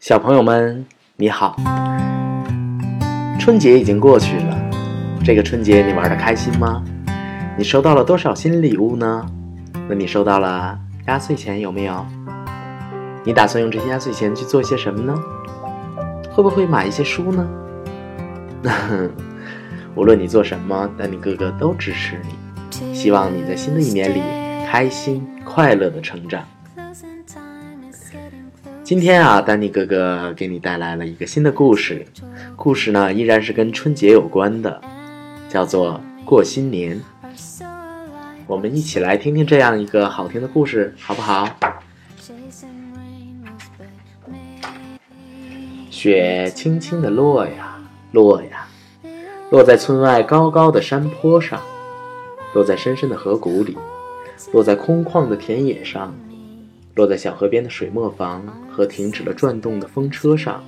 小朋友们，你好！春节已经过去了，这个春节你玩的开心吗？你收到了多少新礼物呢？那你收到了压岁钱有没有？你打算用这些压岁钱去做些什么呢？会不会买一些书呢？无论你做什么，丹尼哥哥都支持你。希望你在新的一年里开心快乐的成长。今天啊，丹尼哥哥给你带来了一个新的故事，故事呢依然是跟春节有关的，叫做过新年。我们一起来听听这样一个好听的故事，好不好？雪轻轻地落呀，落呀，落在村外高高的山坡上，落在深深的河谷里，落在空旷的田野上。落在小河边的水磨房和停止了转动的风车上，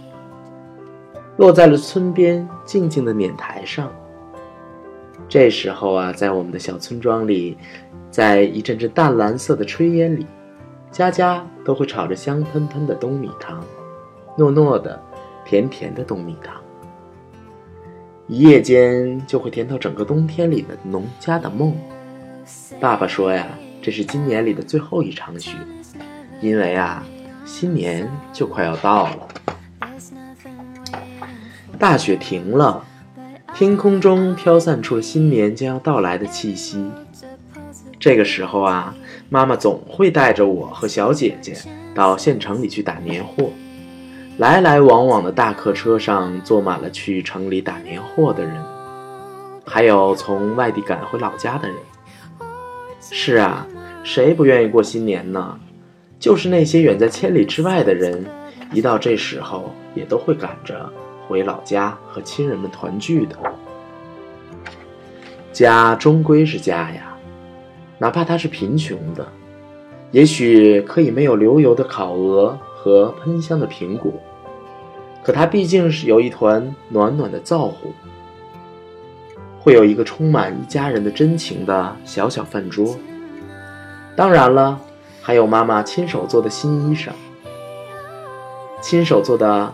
落在了村边静静的碾台上。这时候啊，在我们的小村庄里，在一阵阵淡蓝色的炊烟里，家家都会炒着香喷喷的冬米汤，糯糯的、甜甜的冬米汤。一夜间就会甜透整个冬天里的农家的梦。爸爸说呀，这是今年里的最后一场雪。因为啊，新年就快要到了，大雪停了，天空中飘散出了新年将要到来的气息。这个时候啊，妈妈总会带着我和小姐姐到县城里去打年货。来来往往的大客车上坐满了去城里打年货的人，还有从外地赶回老家的人。是啊，谁不愿意过新年呢？就是那些远在千里之外的人，一到这时候，也都会赶着回老家和亲人们团聚的。家终归是家呀，哪怕它是贫穷的，也许可以没有流油的烤鹅和喷香的苹果，可它毕竟是有一团暖暖的灶火，会有一个充满一家人的真情的小小饭桌。当然了。还有妈妈亲手做的新衣裳，亲手做的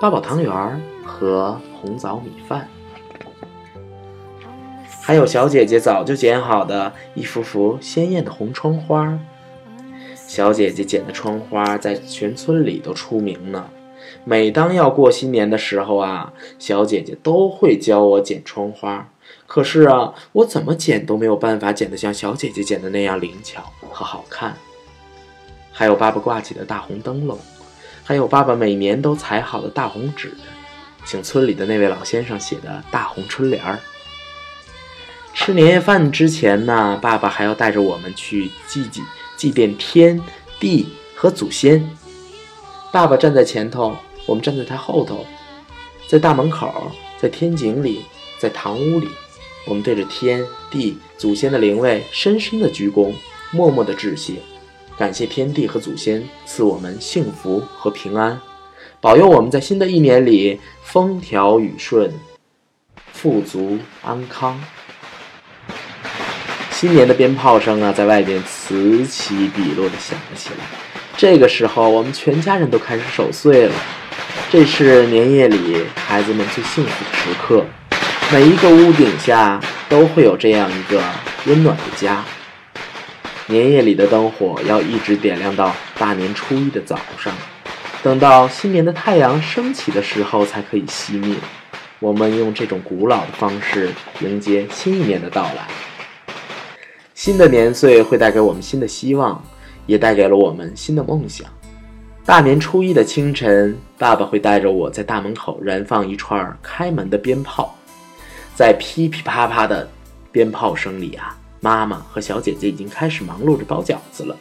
八宝汤圆和红枣米饭，还有小姐姐早就剪好的一幅幅鲜艳的红窗花。小姐姐剪的窗花在全村里都出名呢。每当要过新年的时候啊，小姐姐都会教我剪窗花。可是啊，我怎么剪都没有办法剪得像小姐姐剪的那样灵巧和好看。还有爸爸挂起的大红灯笼，还有爸爸每年都裁好的大红纸，请村里的那位老先生写的大红春联儿。吃年夜饭之前呢，爸爸还要带着我们去祭祭祭奠天地和祖先。爸爸站在前头，我们站在他后头，在大门口，在天井里，在堂屋里，我们对着天地祖先的灵位深深的鞠躬，默默的致谢。感谢天地和祖先赐我们幸福和平安，保佑我们在新的一年里风调雨顺、富足安康。新年的鞭炮声啊，在外边此起彼落的响了起来。这个时候，我们全家人都开始守岁了。这是年夜里孩子们最幸福的时刻。每一个屋顶下都会有这样一个温暖的家。年夜里的灯火要一直点亮到大年初一的早上，等到新年的太阳升起的时候才可以熄灭。我们用这种古老的方式迎接新一年的到来。新的年岁会带给我们新的希望，也带给了我们新的梦想。大年初一的清晨，爸爸会带着我在大门口燃放一串开门的鞭炮，在噼噼啪啪的鞭炮声里啊。妈妈和小姐姐已经开始忙碌着包饺子了。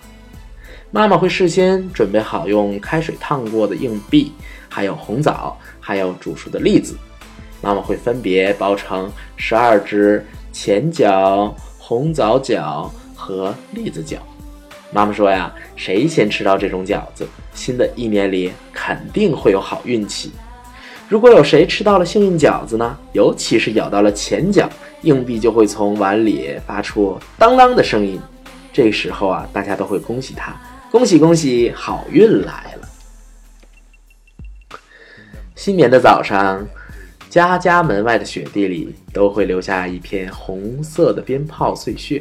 妈妈会事先准备好用开水烫过的硬币，还有红枣，还有煮熟的栗子。妈妈会分别包成十二只前饺、红枣饺和栗子饺。妈妈说呀，谁先吃到这种饺子，新的一年里肯定会有好运气。如果有谁吃到了幸运饺子呢？尤其是咬到了前脚，硬币就会从碗里发出当当的声音。这时候啊，大家都会恭喜他，恭喜恭喜，好运来了。新年的早上，家家门外的雪地里都会留下一片红色的鞭炮碎屑。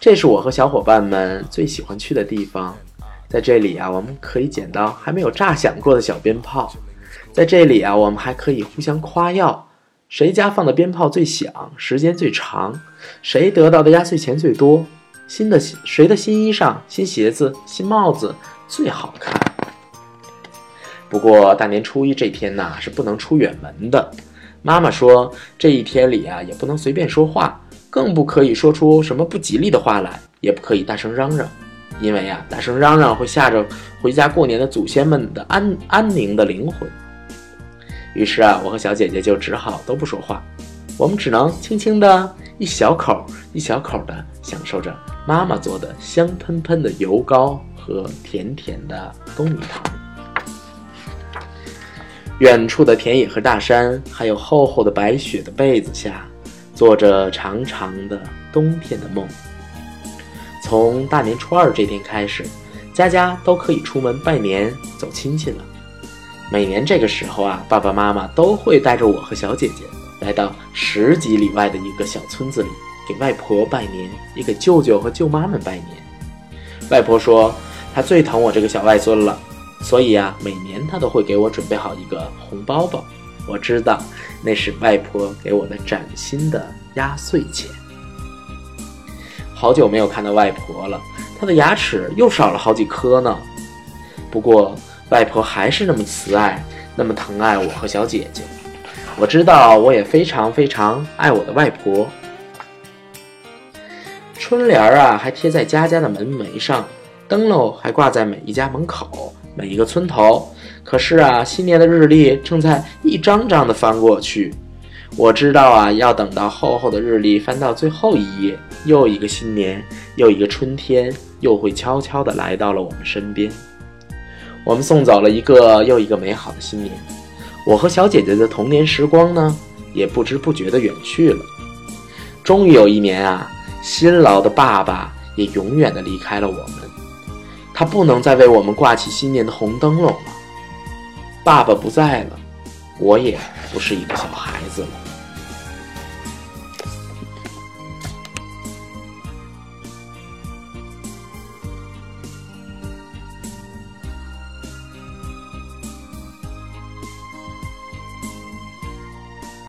这是我和小伙伴们最喜欢去的地方。在这里啊，我们可以捡到还没有炸响过的小鞭炮。在这里啊，我们还可以互相夸耀，谁家放的鞭炮最响，时间最长，谁得到的压岁钱最多，新的谁的新衣裳、新鞋子、新帽子最好看。不过大年初一这天呐是不能出远门的。妈妈说这一天里啊也不能随便说话，更不可以说出什么不吉利的话来，也不可以大声嚷嚷，因为啊大声嚷嚷会吓着回家过年的祖先们的安安宁的灵魂。于是啊我和小姐姐就只好都不说话，我们只能轻轻的一小口一小口的享受着妈妈做的香喷喷的油糕和甜甜的冬米糖。远处的田野和大山，还有厚厚的白雪的被子下，做着长长的冬天的梦。从大年初二这天开始，家家都可以出门拜年、走亲戚了。每年这个时候啊，爸爸妈妈都会带着我和小姐姐来到十几里外的一个小村子里，给外婆拜年，也给舅舅和舅妈们拜年。外婆说，她最疼我这个小外孙了。所以啊，每年她都会给我准备好一个红包包，我知道那是外婆给我的崭新的压岁钱。好久没有看到外婆了，她的牙齿又少了好几颗呢。不过外婆还是那么慈爱，那么疼爱我和小姐姐。我知道，我也非常非常爱我的外婆。春联儿啊，还贴在家家的门楣上，灯笼还挂在每一家门口。每一个村头，可是啊，新年的日历正在一张张的翻过去。我知道啊，要等到厚厚的日历翻到最后一页，又一个新年，又一个春天，又会悄悄地来到了我们身边。我们送走了一个又一个美好的新年，我和小姐姐的童年时光呢，也不知不觉的远去了。终于有一年啊，辛劳的爸爸也永远的离开了我们。他不能再为我们挂起新年的红灯笼了。爸爸不在了，我也不是一个小孩子了。